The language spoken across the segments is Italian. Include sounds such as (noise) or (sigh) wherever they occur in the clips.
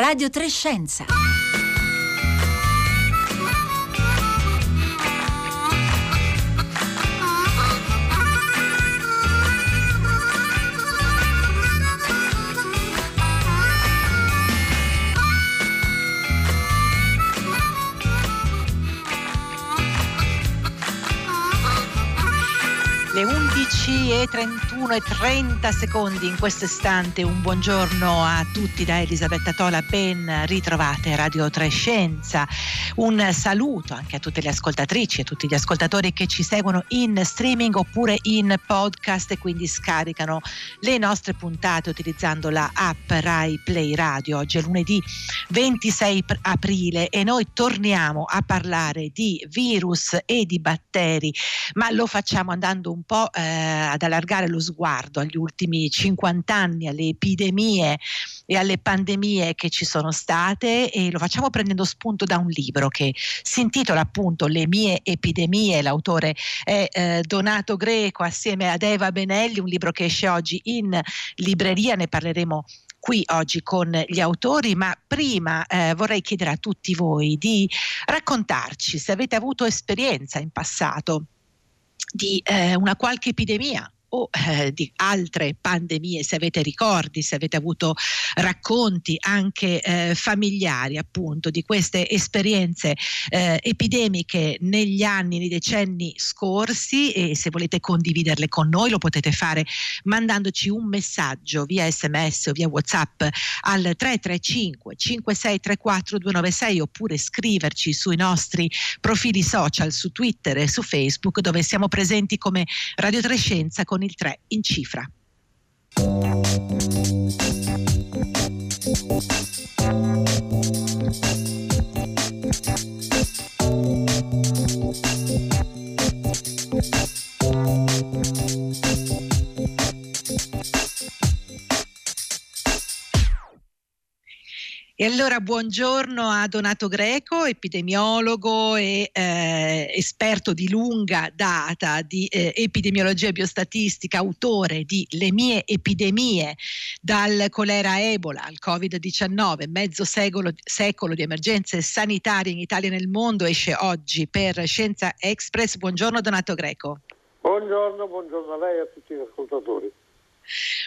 Radio le Scienza. e 11.30 1 e 30 secondi in questo istante. Un buongiorno a tutti da Elisabetta Tola, ben ritrovate Radio Trescenza. Un saluto anche a tutte le ascoltatrici e a tutti gli ascoltatori che ci seguono in streaming oppure in podcast e quindi scaricano le nostre puntate utilizzando la app Rai Play Radio. Oggi è lunedì 26 aprile e noi torniamo a parlare di virus e di batteri, ma lo facciamo andando un po' eh, ad allargare lo sguardo agli ultimi 50 anni, alle epidemie e alle pandemie che ci sono state e lo facciamo prendendo spunto da un libro che si intitola appunto Le mie epidemie, l'autore è eh, Donato Greco assieme ad Eva Benelli, un libro che esce oggi in libreria, ne parleremo qui oggi con gli autori, ma prima eh, vorrei chiedere a tutti voi di raccontarci se avete avuto esperienza in passato di eh, una qualche epidemia o eh, di altre pandemie, se avete ricordi, se avete avuto racconti anche eh, familiari appunto di queste esperienze eh, epidemiche negli anni, nei decenni scorsi e se volete condividerle con noi lo potete fare mandandoci un messaggio via sms o via whatsapp al 335 5634 296 oppure scriverci sui nostri profili social su Twitter e su Facebook dove siamo presenti come Radio Trescenza con con il 3 in cifra. E allora buongiorno a Donato Greco, epidemiologo e eh, esperto di lunga data di eh, epidemiologia e biostatistica, autore di Le mie epidemie, dal colera Ebola al Covid-19, mezzo secolo, secolo di emergenze sanitarie in Italia e nel mondo, esce oggi per Scienza Express. Buongiorno Donato Greco. Buongiorno, buongiorno a lei e a tutti gli ascoltatori.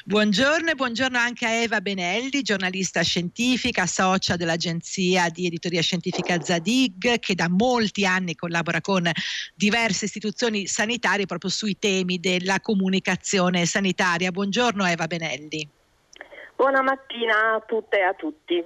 Buongiorno e buongiorno anche a Eva Benelli, giornalista scientifica, socia dell'agenzia di editoria scientifica Zadig, che da molti anni collabora con diverse istituzioni sanitarie proprio sui temi della comunicazione sanitaria. Buongiorno Eva Benelli. Buona mattina a tutte e a tutti.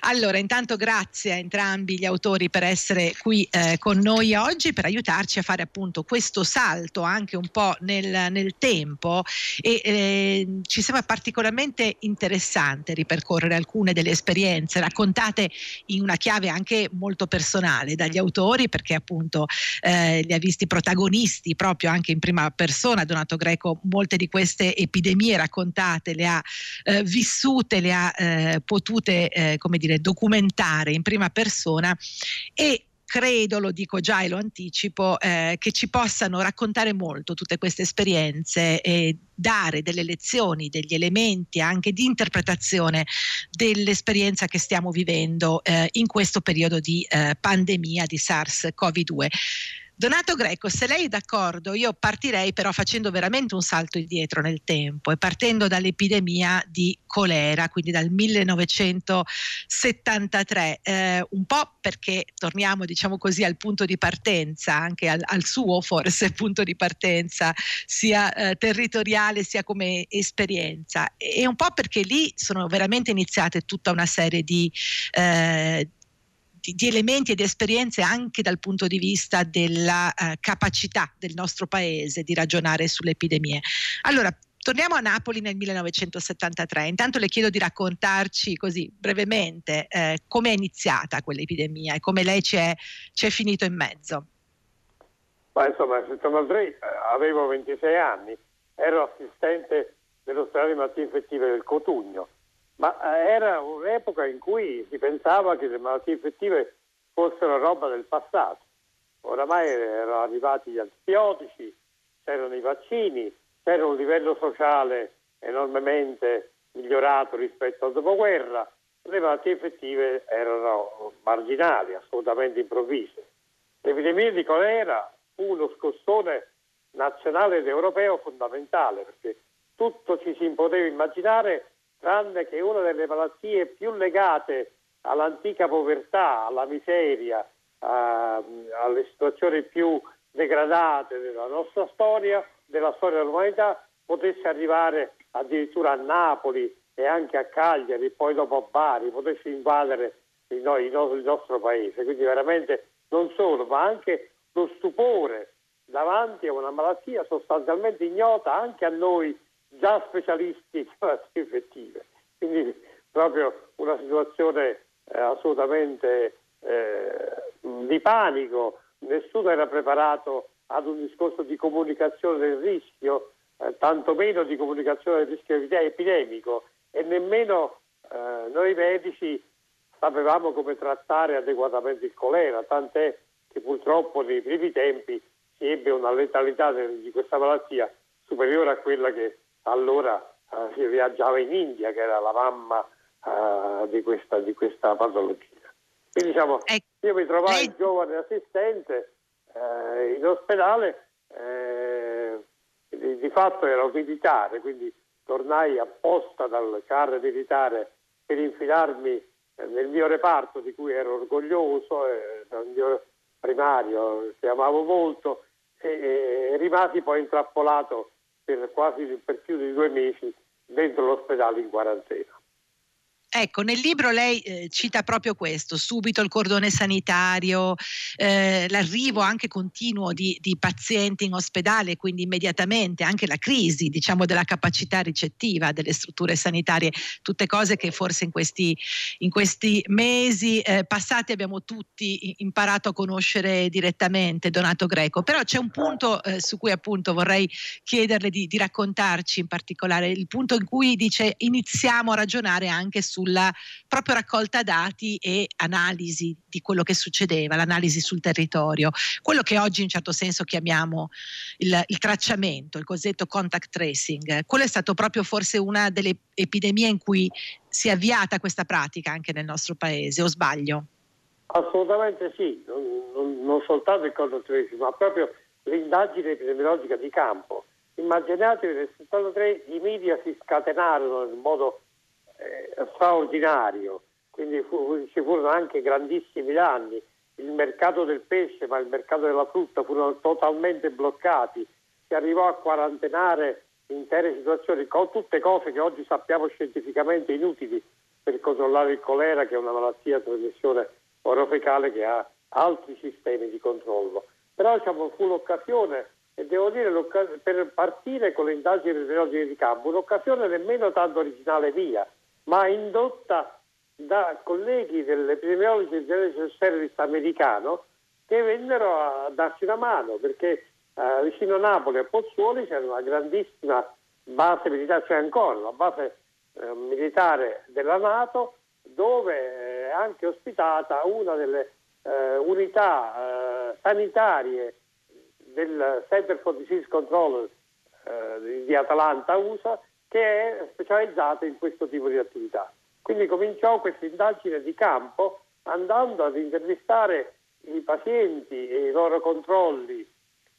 Allora, intanto grazie a entrambi gli autori per essere qui eh, con noi oggi, per aiutarci a fare appunto questo salto anche un po' nel, nel tempo e eh, ci sembra particolarmente interessante ripercorrere alcune delle esperienze raccontate in una chiave anche molto personale dagli autori perché appunto eh, li ha visti protagonisti proprio anche in prima persona. Donato Greco molte di queste epidemie raccontate le ha eh, vissute, le ha eh, potute eh, come dire, documentare in prima persona e credo, lo dico già e lo anticipo, eh, che ci possano raccontare molto tutte queste esperienze e dare delle lezioni, degli elementi anche di interpretazione dell'esperienza che stiamo vivendo eh, in questo periodo di eh, pandemia di SARS-CoV-2. Donato Greco, se lei è d'accordo, io partirei però facendo veramente un salto indietro nel tempo e partendo dall'epidemia di colera, quindi dal 1973, eh, un po' perché torniamo diciamo così al punto di partenza, anche al, al suo forse (laughs) punto di partenza, sia eh, territoriale sia come esperienza, e un po' perché lì sono veramente iniziate tutta una serie di, eh, di, di, elementi e di esperienze anche dal punto di vista della uh, capacità del nostro paese di ragionare sulle epidemie. Allora, Torniamo a Napoli nel 1973. Intanto le chiedo di raccontarci così brevemente eh, come è iniziata quell'epidemia e come lei ci è, ci è finito in mezzo. Ma insomma, nel 73 eh, avevo 26 anni, ero assistente dell'ospedale di malattie infettive del Cotugno ma eh, era un'epoca in cui si pensava che le malattie infettive fossero roba del passato. Oramai erano arrivati gli antibiotici, c'erano i vaccini, c'era un livello sociale enormemente migliorato rispetto al dopoguerra le malattie infettive erano marginali, assolutamente improvvise. L'epidemia di colera fu uno scossone nazionale ed europeo fondamentale perché tutto ci si poteva immaginare tranne che una delle malattie più legate all'antica povertà, alla miseria, a, alle situazioni più degradate della nostra storia, della storia dell'umanità, potesse arrivare addirittura a Napoli e anche a Cagliari, poi dopo a Bari, potesse invadere il, il nostro paese. Quindi veramente non solo, ma anche lo stupore davanti a una malattia sostanzialmente ignota anche a noi già specialisti malattie infettive. Quindi proprio una situazione eh, assolutamente eh, di panico, nessuno era preparato ad un discorso di comunicazione del rischio, eh, tantomeno di comunicazione del rischio epidemico e nemmeno eh, noi medici sapevamo come trattare adeguatamente il colera, tant'è che purtroppo nei primi tempi si ebbe una letalità di questa malattia superiore a quella che allora eh, si viaggiava in India, che era la mamma eh, di, questa, di, questa, patologia. Quindi diciamo, io mi trovai Lei... giovane assistente eh, in ospedale, eh, di, di, fatto ero militare, quindi tornai apposta dal carro militare per infilarmi nel mio reparto di cui ero orgoglioso, eh, dal mio primario che amavo molto e, e rimasi poi intrappolato per quasi per più di due mesi dentro l'ospedale in quarantena. Ecco, nel libro lei eh, cita proprio questo, subito il cordone sanitario, eh, l'arrivo anche continuo di, di, pazienti in ospedale, quindi immediatamente anche la crisi diciamo, della capacità ricettiva delle strutture sanitarie, tutte cose che forse in questi, in questi mesi eh, passati abbiamo tutti imparato a conoscere direttamente, Donato Greco. Però c'è un punto eh, su cui appunto vorrei chiederle di, di raccontarci in particolare, il punto in cui dice iniziamo a ragionare anche su sulla proprio raccolta dati e analisi di quello che succedeva, l'analisi sul territorio, quello che oggi in certo senso chiamiamo il, il tracciamento, il cosiddetto contact tracing. Quello è stato proprio forse una delle epidemie in cui si è avviata questa pratica anche nel nostro paese, o sbaglio? Assolutamente sì, non, non, non soltanto il contact tracing, ma proprio l'indagine epidemiologica di campo. Immaginatevi nel 73 i media si scatenarono in modo eh, straordinario, quindi fu, ci furono anche grandissimi danni. Il mercato del pesce, ma il mercato della frutta furono totalmente bloccati. Si arrivò a quarantenare intere situazioni, con tutte cose che oggi sappiamo scientificamente inutili per controllare il colera, che è una malattia a trasmissione orofecale che ha altri sistemi di controllo. Però diciamo, fu l'occasione, e devo dire per partire con le indagini epidemiologiche di campo, un'occasione nemmeno tanto originale mia, ma indotta da colleghi dell'epidemiologo del service americano che vennero a darci una mano perché eh, vicino a Napoli a Pozzuoli c'era una grandissima base militare, c'è ancora una base eh, militare della Nato dove è anche ospitata una delle eh, unità eh, sanitarie del Center for Disease Control eh, di Atalanta USA che è specializzata in questo tipo di attività. Quindi cominciò questa indagine di campo andando ad intervistare i pazienti e i loro controlli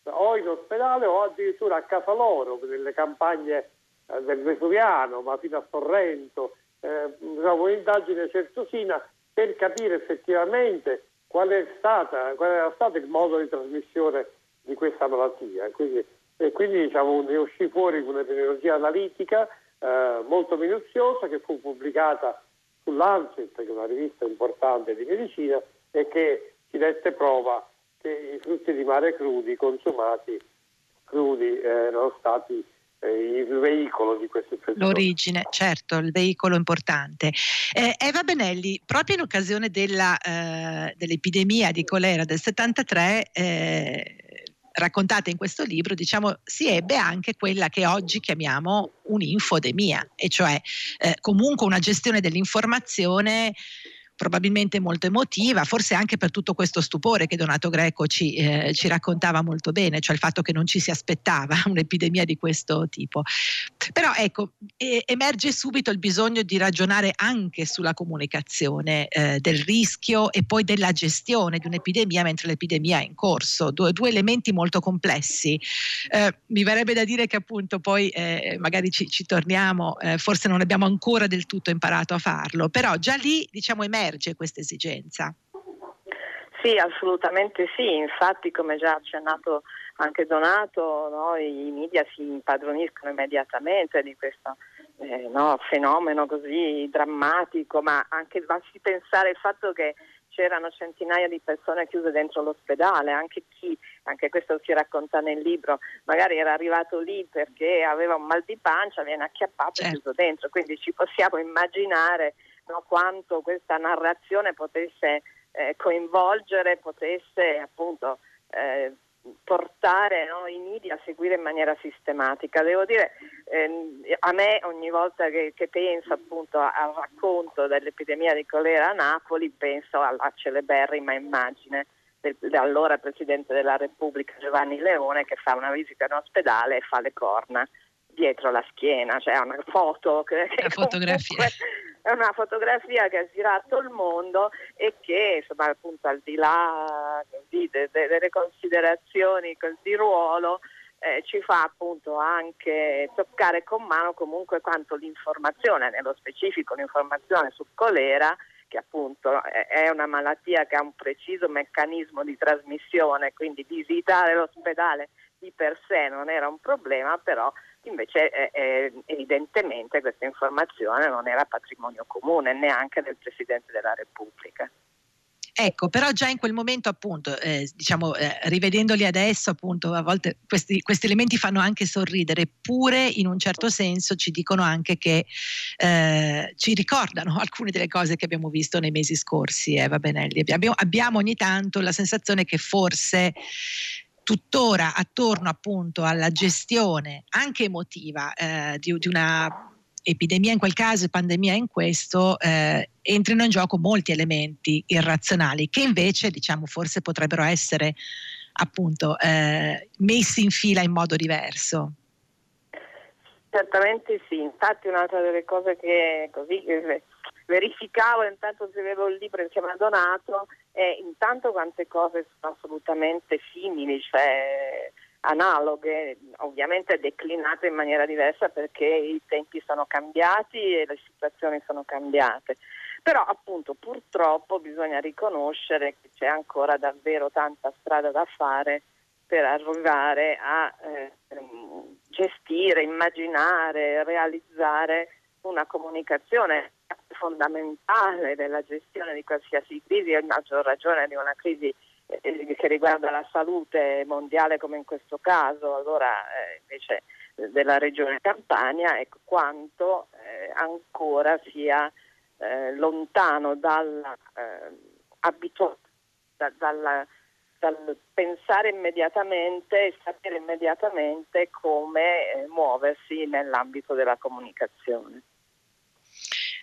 o in ospedale o addirittura a casa loro nelle campagne eh, del Vesuviano, ma fino a Sorrento, eh, diciamo, un'indagine certosina per capire effettivamente qual, stata, qual era stato il modo di trasmissione di questa malattia. Quindi e quindi diciamo, ne uscì fuori un'epidemiologia analitica eh, molto minuziosa che fu pubblicata sull'Ancet, che è una rivista importante di medicina, e che ci dette prova che i frutti di mare crudi consumati crudi erano stati eh, il veicolo di questa infezione. L'origine, certo, il veicolo importante. Eh, Eva Benelli, proprio in occasione della, eh, dell'epidemia di colera del 73, raccontata in questo libro, diciamo, si ebbe anche quella che oggi chiamiamo un'infodemia, e cioè eh, comunque una gestione dell'informazione probabilmente molto emotiva, forse anche per tutto questo stupore che Donato Greco ci, eh, ci, raccontava molto bene, cioè il fatto che non ci si aspettava (laughs) un'epidemia di questo tipo. Però ecco, e, emerge subito il bisogno di ragionare anche sulla comunicazione eh, del rischio e poi della gestione di un'epidemia mentre l'epidemia è in corso, due, due elementi molto complessi. Eh, mi verrebbe da dire che appunto poi eh, magari ci, ci torniamo, eh, forse non abbiamo ancora del tutto imparato a farlo, però già lì diciamo emerge emerge questa esigenza? Sì, assolutamente sì, infatti come già accennato anche Donato, no, i media si impadroniscono immediatamente di questo eh, no, fenomeno così drammatico, ma anche basti pensare al fatto che c'erano centinaia di persone chiuse dentro l'ospedale, anche chi, anche questo si racconta nel libro, magari era arrivato lì perché aveva un mal di pancia, viene acchiappato certo. e chiuso dentro, quindi ci possiamo immaginare no, quanto questa narrazione potesse eh, coinvolgere, potesse appunto eh, portare no, i media a seguire in maniera sistematica. Devo dire, ehm, a me ogni volta che, che penso appunto al racconto dell'epidemia di colera a Napoli, penso alla celeberrima immagine dell'allora Presidente della Repubblica Giovanni Leone che fa una visita in ospedale e fa le corna dietro la schiena, cioè una foto che, una (laughs) fotografia. è una fotografia che ha girato il mondo e che insomma appunto al di là così, de, de, delle considerazioni di ruolo eh, ci fa appunto anche toccare con mano comunque quanto l'informazione, nello specifico l'informazione su colera, che appunto è una malattia che ha un preciso meccanismo di trasmissione, quindi visitare l'ospedale di per sé non era un problema, però invece eh, eh, evidentemente questa informazione non era patrimonio comune neanche del Presidente della Repubblica. Ecco, però già in quel momento appunto, eh, diciamo, eh, rivedendoli adesso appunto, a volte questi, questi, elementi fanno anche sorridere, eppure in un certo senso ci dicono anche che eh, ci ricordano (laughs) alcune delle cose che abbiamo visto nei mesi scorsi, Eva Benelli. Abbiamo, abbiamo ogni tanto la sensazione che forse tuttora attorno appunto alla gestione anche emotiva eh, di, di, una epidemia in quel caso e pandemia in questo eh, entrino in gioco molti elementi irrazionali che invece diciamo forse potrebbero essere appunto eh, messi in fila in modo diverso. Certamente sì, infatti un'altra delle cose che così verificavo intanto scrivevo il libro insieme a Donato e intanto quante cose sono assolutamente simili, cioè analoghe, ovviamente declinate in maniera diversa perché i tempi sono cambiati e le situazioni sono cambiate. Però appunto purtroppo bisogna riconoscere che c'è ancora davvero tanta strada da fare per arrivare a eh, gestire, immaginare, realizzare una comunicazione fondamentale della gestione di qualsiasi crisi, a maggior ragione di una crisi eh, che riguarda la salute mondiale come in questo caso, allora eh, invece della regione Campania, ecco quanto eh, ancora sia eh, lontano dalla, eh, abitu- da, dalla, dal pensare immediatamente e sapere immediatamente come eh, muoversi nell'ambito della comunicazione.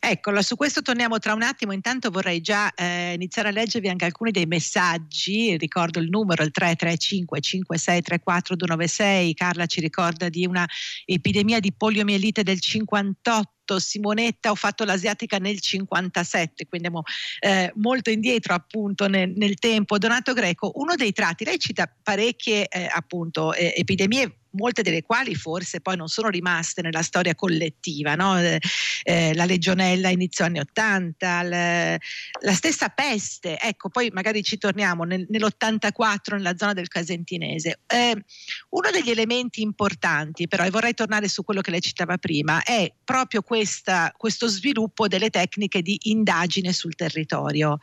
Eccola, su questo torniamo tra un attimo. Intanto vorrei già eh, iniziare a leggervi anche alcuni dei messaggi. Ricordo il numero, il 335 5634 296. Carla ci ricorda di una epidemia di poliomielite del 58 Simonetta ho fatto l'asiatica nel 57, quindi andiamo eh, molto indietro appunto nel, nel, tempo. Donato Greco, uno dei tratti, lei cita parecchie eh, appunto eh, epidemie molte delle quali forse poi non sono rimaste nella storia collettiva, no? eh, eh la legionella inizio anni 80, l- la stessa peste, ecco poi magari ci torniamo nel, nell'84 nella zona del Casentinese. Eh, uno degli elementi importanti però, e vorrei tornare su quello che lei citava prima, è proprio questa, questo sviluppo delle tecniche di indagine sul territorio.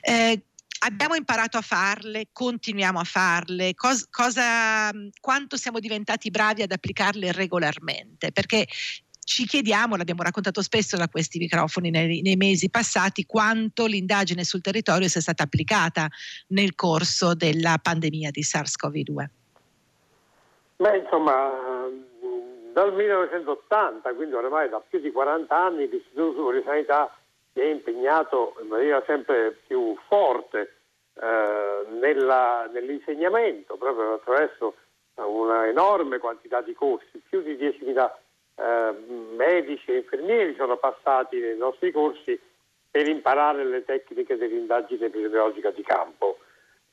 Eh, abbiamo imparato a farle, continuiamo a farle, Cos- cosa, quanto siamo diventati bravi ad applicarle regolarmente, perché ci chiediamo, l'abbiamo raccontato spesso da questi microfoni nei, nei, mesi passati, quanto l'indagine sul territorio sia stata applicata nel corso della pandemia di SARS-CoV-2. Beh, insomma, dal 1980, quindi ormai da più di 40 anni, l'Istituto Superiore di Sanità si è impegnato in maniera sempre più forte eh, nella, nell'insegnamento, proprio attraverso una enorme quantità di corsi, più di 10.000 eh, medici e infermieri sono passati nei nostri corsi per imparare le tecniche dell'indagine epidemiologica di campo.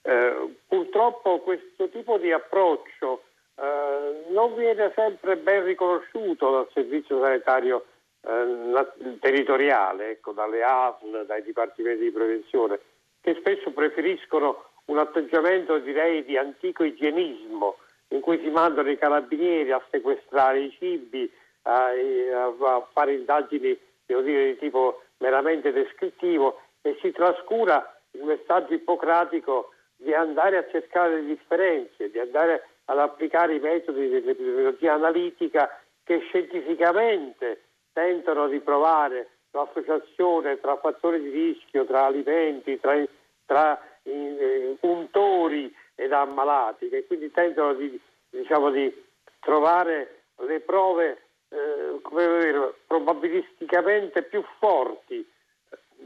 Eh, purtroppo questo tipo di approccio eh, non viene sempre ben riconosciuto dal servizio sanitario eh, territoriale, ecco, dalle ASL, dai dipartimenti di prevenzione, che spesso preferiscono un atteggiamento direi di antico igienismo in cui si mandano i carabinieri a sequestrare i cibi, a, a fare indagini dire, di tipo meramente descrittivo e si trascura il messaggio ippocratico di andare a cercare le differenze, di andare ad applicare i metodi dell'epidemiologia analitica che scientificamente tentano di provare l'associazione tra fattori di rischio, tra alimenti, tra, tra eh, untori ed ammalati, che quindi tentano di, diciamo, di trovare le prove eh, dire, probabilisticamente più forti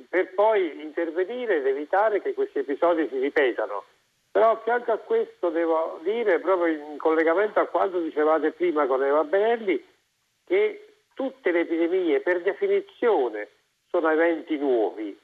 per poi intervenire ed evitare che questi episodi si ripetano. Però a fianco a questo devo dire, proprio in collegamento a quanto dicevate prima con Eva Benelli, che tutte le epidemie per definizione sono eventi nuovi.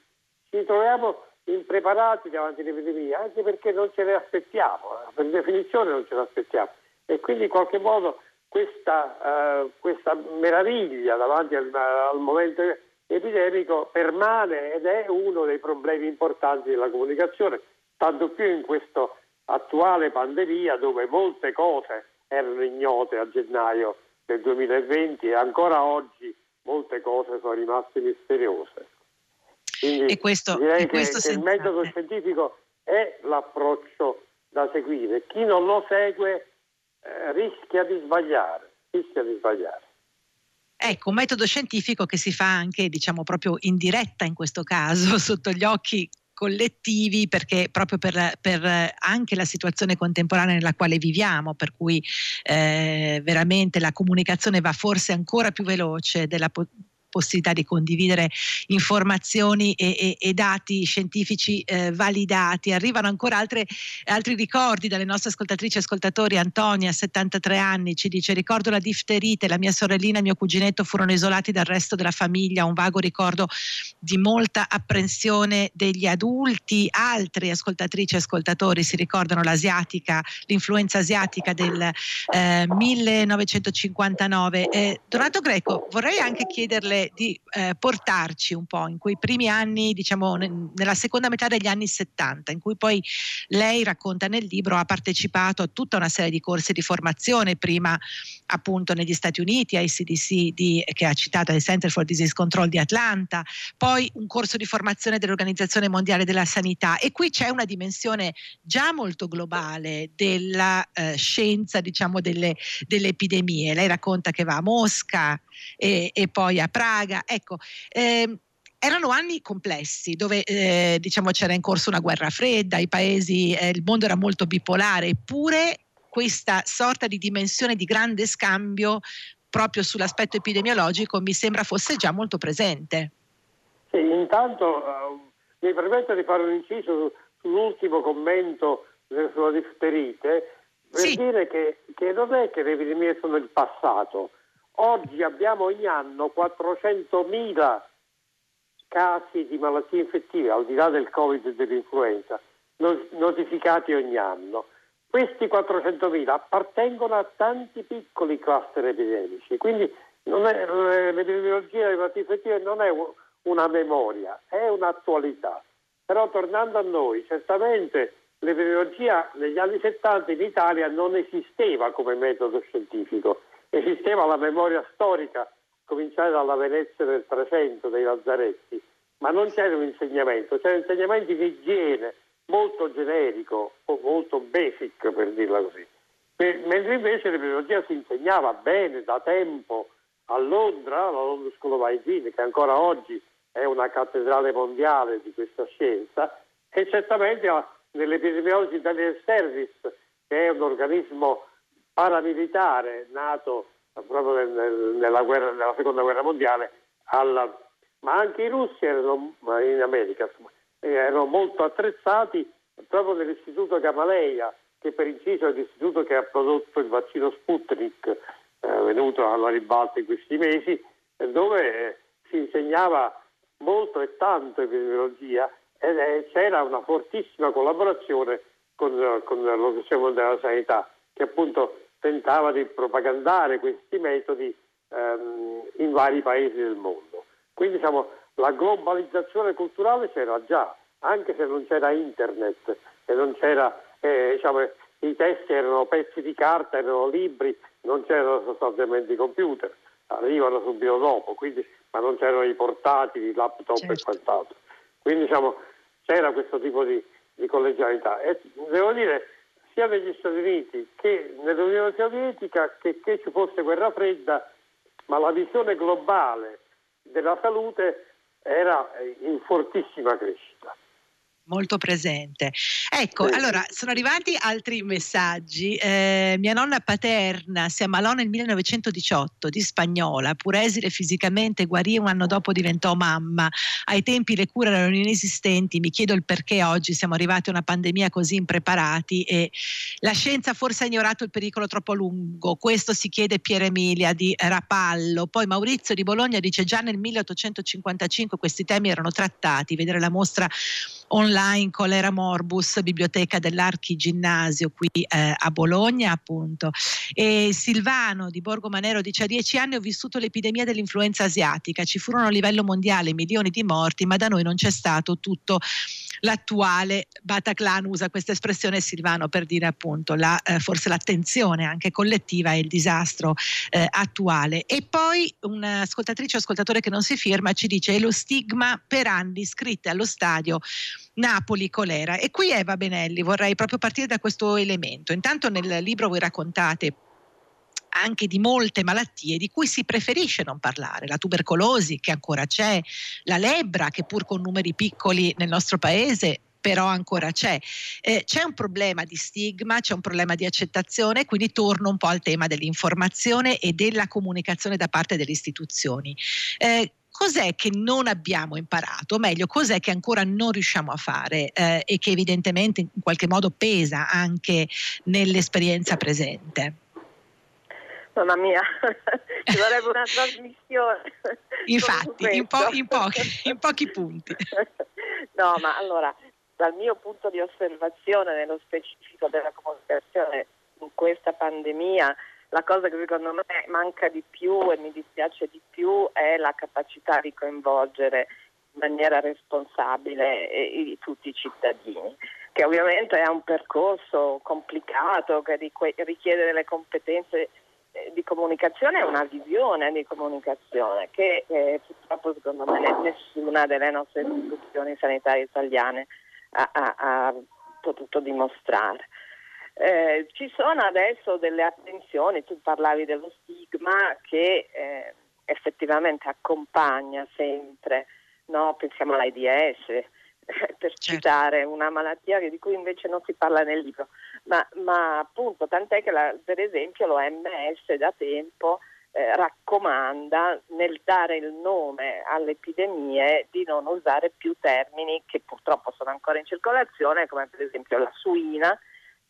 Ci troviamo impreparati davanti alle epidemie anche perché non ce le aspettiamo, per definizione non ce le aspettiamo. E quindi in qualche modo questa, uh, questa meraviglia davanti al, al, momento epidemico permane ed è uno dei problemi importanti della comunicazione, tanto più in questa attuale pandemia dove molte cose erano ignote a gennaio del 2020 e ancora oggi molte cose sono rimaste misteriose. Quindi e questo, direi e questo che, che il metodo scientifico è l'approccio da seguire. Chi non lo segue eh, rischia di sbagliare, rischia di sbagliare. Ecco, un metodo scientifico che si fa anche, diciamo, proprio in diretta in questo caso, (laughs) sotto gli occhi collettivi perché proprio per, per, anche la situazione contemporanea nella quale viviamo, per cui eh, veramente la comunicazione va forse ancora più veloce della, possibilità di condividere informazioni e, e, e dati scientifici eh, validati. Arrivano ancora altre, altri ricordi dalle nostre ascoltatrici e ascoltatori. Antonia, 73 anni, ci dice: Ricordo la difterite, la mia sorellina e mio cuginetto furono isolati dal resto della famiglia. Un vago ricordo di molta apprensione degli adulti. Altri ascoltatrici e ascoltatori si ricordano l'asiatica, l'influenza asiatica del eh, 1959. Eh, Donato Greco, vorrei anche chiederle di eh, portarci un po' in quei primi anni, diciamo ne, nella seconda metà degli anni 70, in cui poi lei racconta nel libro ha partecipato a tutta una serie di corsi di formazione, prima appunto negli Stati Uniti, ai CDC di, che ha citato il Center for Disease Control di Atlanta, poi un corso di formazione dell'Organizzazione Mondiale della Sanità e qui c'è una dimensione già molto globale della eh, scienza, diciamo delle, delle epidemie. Lei racconta che va a Mosca e, e poi a Praga. Ecco, ehm, erano anni complessi dove eh, diciamo c'era in corso una guerra fredda, i paesi, eh, il mondo era molto bipolare, eppure questa sorta di dimensione di grande scambio proprio sull'aspetto epidemiologico mi sembra fosse già molto presente. Sì, intanto uh, mi permetto di fare un inciso sull'ultimo commento sulla difterite per sì. dire che, che non è che le epidemie sono il passato, Oggi abbiamo ogni anno 400.000 casi di malattie infettive, al di là del Covid e dell'influenza, notificati ogni anno. Questi 400.000 appartengono a tanti piccoli cluster epidemici, quindi è, l'epidemiologia delle malattie infettive non è una memoria, è un'attualità. Però tornando a noi, certamente l'epidemiologia negli anni 70 in Italia non esisteva come metodo scientifico Esisteva la memoria storica, cominciare dalla Venezia del 300 dei Lazzaretti, ma non c'era un insegnamento, c'erano insegnamenti di igiene molto generico o molto basic per dirla così. mentre invece l'epidemiologia si insegnava bene da tempo a Londra, la London School of Hygiene, che ancora oggi è una cattedrale mondiale di questa scienza, e certamente nell'Epidemiology Intelligence Service, che è un organismo paramilitare nato proprio nella, guerra, nella seconda guerra mondiale alla, ma anche i russi erano, in America erano molto attrezzati proprio nell'istituto Gamaleya, che per inciso è l'istituto che ha prodotto il vaccino Sputnik, eh, venuto alla ribalta in questi mesi, dove si insegnava molto e tanto epidemiologia e c'era una fortissima collaborazione con, con l'Organizzazione della Sanità, che appunto tentava di propagandare questi metodi ehm, in vari paesi del mondo. Quindi diciamo, la globalizzazione culturale c'era già, anche se non c'era internet e non c'era, eh, diciamo, i testi erano pezzi di carta, erano libri, non c'erano sostanzialmente i computer, arrivano subito dopo, quindi, ma non c'erano i portatili, i laptop certo. e quant'altro. Quindi diciamo, c'era questo tipo di, di collegialità. E devo dire, sia negli Stati Uniti che nell'Unione Sovietica che, che ci fosse guerra fredda, ma la visione globale della salute era in fortissima crescita molto presente. Ecco, sì. allora sono arrivati altri messaggi. Eh, mia nonna paterna si ammalò nel 1918 di spagnola, pur esile fisicamente, guarì un anno dopo diventò mamma. Ai tempi le cure erano inesistenti, mi chiedo il perché oggi siamo arrivati a una pandemia così impreparati e la scienza forse ha ignorato il pericolo troppo lungo. Questo si chiede Pier Emilia di Rapallo. Poi Maurizio di Bologna dice già nel 1855 questi temi erano trattati, vedere la mostra online Colera Morbus, biblioteca dell'Archiginnasio qui eh, a Bologna appunto. E Silvano di Borgo Manero dice a dieci anni ho vissuto l'epidemia dell'influenza asiatica, ci furono a livello mondiale milioni di morti, ma da noi non c'è stato tutto l'attuale Bataclan usa questa espressione Silvano per dire appunto la, eh, forse l'attenzione anche collettiva e il disastro eh, attuale. E poi un'ascoltatrice o ascoltatore che non si firma ci dice è lo stigma per anni scritte allo stadio Napoli colera. E qui Eva Benelli vorrei proprio partire da questo elemento. Intanto nel libro voi raccontate anche di molte malattie di cui si preferisce non parlare, la tubercolosi che ancora c'è, la lebbra che pur con numeri piccoli nel nostro paese però ancora c'è. Eh, c'è un problema di stigma, c'è un problema di accettazione, quindi torno un po' al tema dell'informazione e della comunicazione da parte delle istituzioni. Eh, cos'è che non abbiamo imparato, o meglio, cos'è che ancora non riusciamo a fare eh, e che evidentemente in qualche modo pesa anche nell'esperienza presente? Mamma mia, (laughs) ci vorrebbe una trasmissione. (laughs) Infatti, in, po- in, pochi, in pochi punti. (laughs) no, ma allora, dal mio punto di osservazione nello specifico della comunicazione in questa pandemia, la cosa che secondo me manca di più e mi dispiace di più è la capacità di coinvolgere in maniera responsabile eh, tutti i cittadini, che ovviamente è un percorso complicato che richiede delle competenze di comunicazione e una visione di comunicazione che eh, purtroppo secondo me nessuna delle nostre istituzioni sanitarie italiane ha, ha, ha potuto dimostrare. Eh, ci sono adesso delle attenzioni, tu parlavi dello stigma che eh, effettivamente accompagna sempre, no? pensiamo all'AIDS, (laughs) per certo. citare una malattia di cui invece non si parla nel libro, ma, ma appunto tant'è che la, per esempio l'OMS da tempo eh, raccomanda nel dare il nome alle epidemie di non usare più termini che purtroppo sono ancora in circolazione, come per esempio la suina,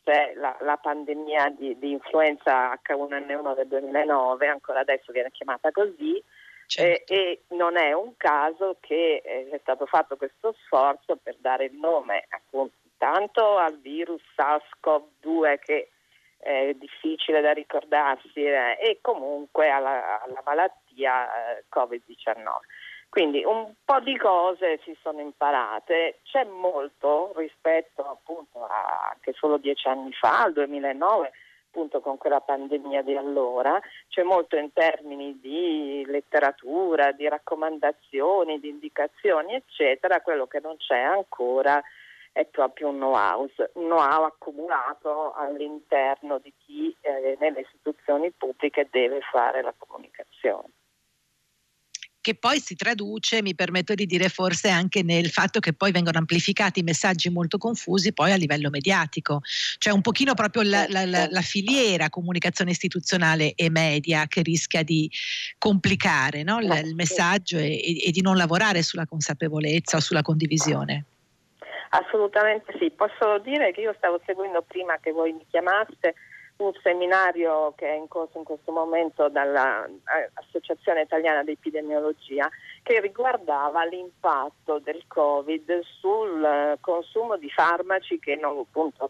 c'è la, la pandemia di, di, influenza H1N1 del 2009, ancora adesso viene chiamata così, certo. e, e, non è un caso che eh, è stato fatto questo sforzo per dare il nome appunto tanto al virus SARS-CoV-2 che è difficile da ricordarsi eh, e comunque alla, alla malattia eh, Covid-19. Quindi un po' di cose si sono imparate, c'è molto rispetto appunto a anche solo dieci anni fa, al 2009, appunto con quella pandemia di allora, c'è molto in termini di letteratura, di raccomandazioni, di indicazioni, eccetera, quello che non c'è ancora è proprio un know-how, un know-how accumulato all'interno di chi eh, nelle istituzioni pubbliche deve fare la comunicazione. che poi si traduce, mi permetto di dire, forse anche nel fatto che poi vengono amplificati messaggi molto confusi poi a livello mediatico. Cioè un pochino proprio la, la, la, la filiera comunicazione istituzionale e media che rischia di complicare no? il, il, messaggio e, e di non lavorare sulla consapevolezza o sulla condivisione. Assolutamente sì, posso dire che io stavo seguendo prima che voi mi chiamaste un seminario che è in corso in questo momento dall'Associazione Italiana di Epidemiologia che riguardava l'impatto del Covid sul consumo di farmaci che non appunto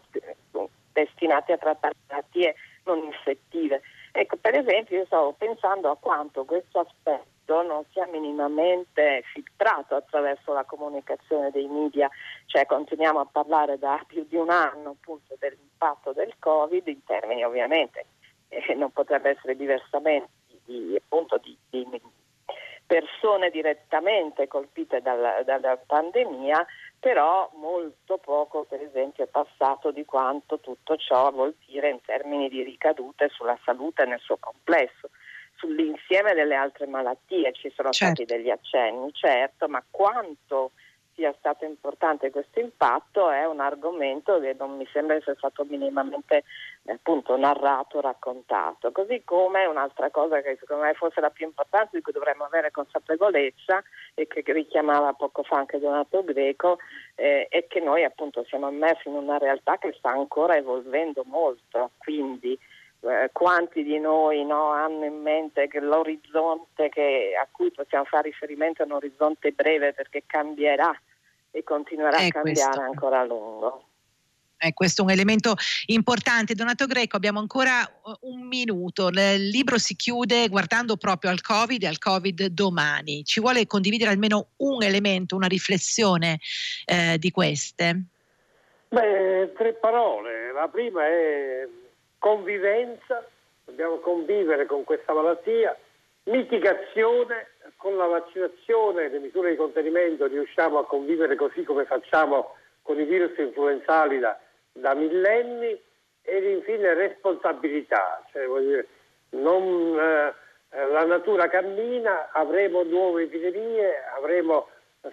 destinati a trattare malattie non infettive. Ecco, per esempio io stavo pensando a quanto questo aspetto non sia minimamente filtrato attraverso la comunicazione dei media, cioè continuiamo a parlare da più di un anno appunto dell'impatto del Covid in termini ovviamente eh, non potrebbe essere diversamente di, appunto, di, di persone direttamente colpite dalla, dalla pandemia, però molto poco per esempio è passato di quanto tutto ciò vuol dire in termini di ricadute sulla salute nel suo complesso sull'insieme delle altre malattie ci sono certo. stati degli accenni, certo, ma quanto sia stato importante questo impatto è un argomento che non mi sembra essere stato minimamente eh, appunto, narrato, raccontato. Così come un'altra cosa che secondo me forse la più importante di cui dovremmo avere consapevolezza e che richiamava poco fa anche Donato Greco eh, è che noi appunto siamo immersi in una realtà che sta ancora evolvendo molto, quindi eh, quanti di noi no, hanno in mente che l'orizzonte che, a cui possiamo fare riferimento è un orizzonte breve perché cambierà e continuerà è a cambiare questo. ancora a lungo. Eh, questo è un elemento importante. Donato Greco, abbiamo ancora uh, un minuto. Il libro si chiude guardando proprio al Covid e al Covid domani. Ci vuole condividere almeno un elemento, una riflessione eh, di queste? Beh, tre parole. La prima è convivenza, dobbiamo convivere con questa malattia, mitigazione, con la vaccinazione e le misure di contenimento riusciamo a convivere così come facciamo con i virus influenzali da, da millenni ed infine responsabilità, cioè, dire, non, eh, la natura cammina, avremo nuove epidemie, avremo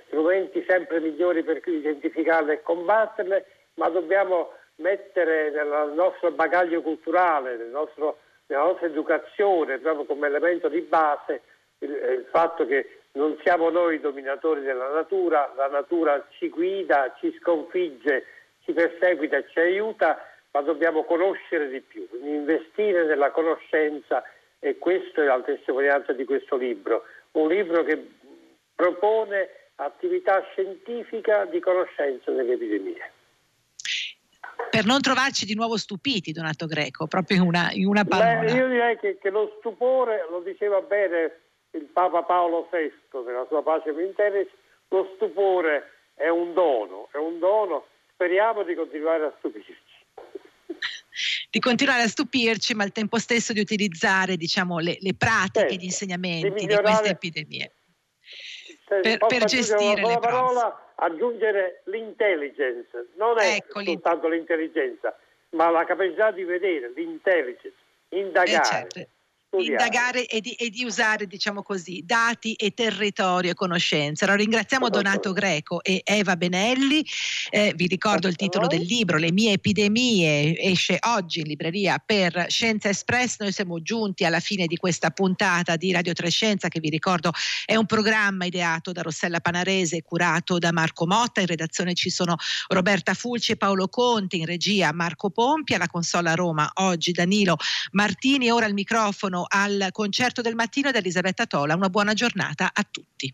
strumenti sempre migliori per identificarle e combatterle, ma dobbiamo mettere nel nostro bagaglio culturale, nel nostro, nella nostra educazione, proprio come elemento di base, il, il fatto che non siamo noi i dominatori della natura, la natura ci guida, ci sconfigge, ci perseguita, ci aiuta, ma dobbiamo conoscere di più, investire nella conoscenza e questa è la testimonianza di questo libro, un libro che propone attività scientifica di conoscenza delle epidemie per non trovarci di nuovo stupiti, Donato Greco, proprio in una, in una parola. Beh, io direi che, che, lo stupore, lo diceva bene il Papa Paolo VI nella sua pace Minteris, lo stupore è un dono, è un dono, speriamo di continuare a stupirci. (laughs) di continuare a stupirci, ma al tempo stesso di utilizzare diciamo, le, le pratiche, sì, gli insegnamenti di, di queste epidemie per, per gestire le parola aggiungere l'intelligence, non è Eccoli. soltanto l'intelligenza, ma la capacità di vedere, l'intelligence, indagare. Eh certo indagare e di, e di, usare, diciamo così, dati e territorio e conoscenza. Allora, ringraziamo Donato Greco e Eva Benelli. Eh, vi ricordo il titolo del libro, Le mie epidemie, esce oggi in libreria per Scienza Espress. Noi siamo giunti alla fine di questa puntata di Radio Trescenza, che vi ricordo è un programma ideato da Rossella Panarese, curato da Marco Motta. In redazione ci sono Roberta Fulci e Paolo Conti, in regia Marco Pompi, alla consola Roma oggi Danilo Martini. Ora il microfono al concerto del mattino da Elisabetta Tola. Una buona giornata a tutti.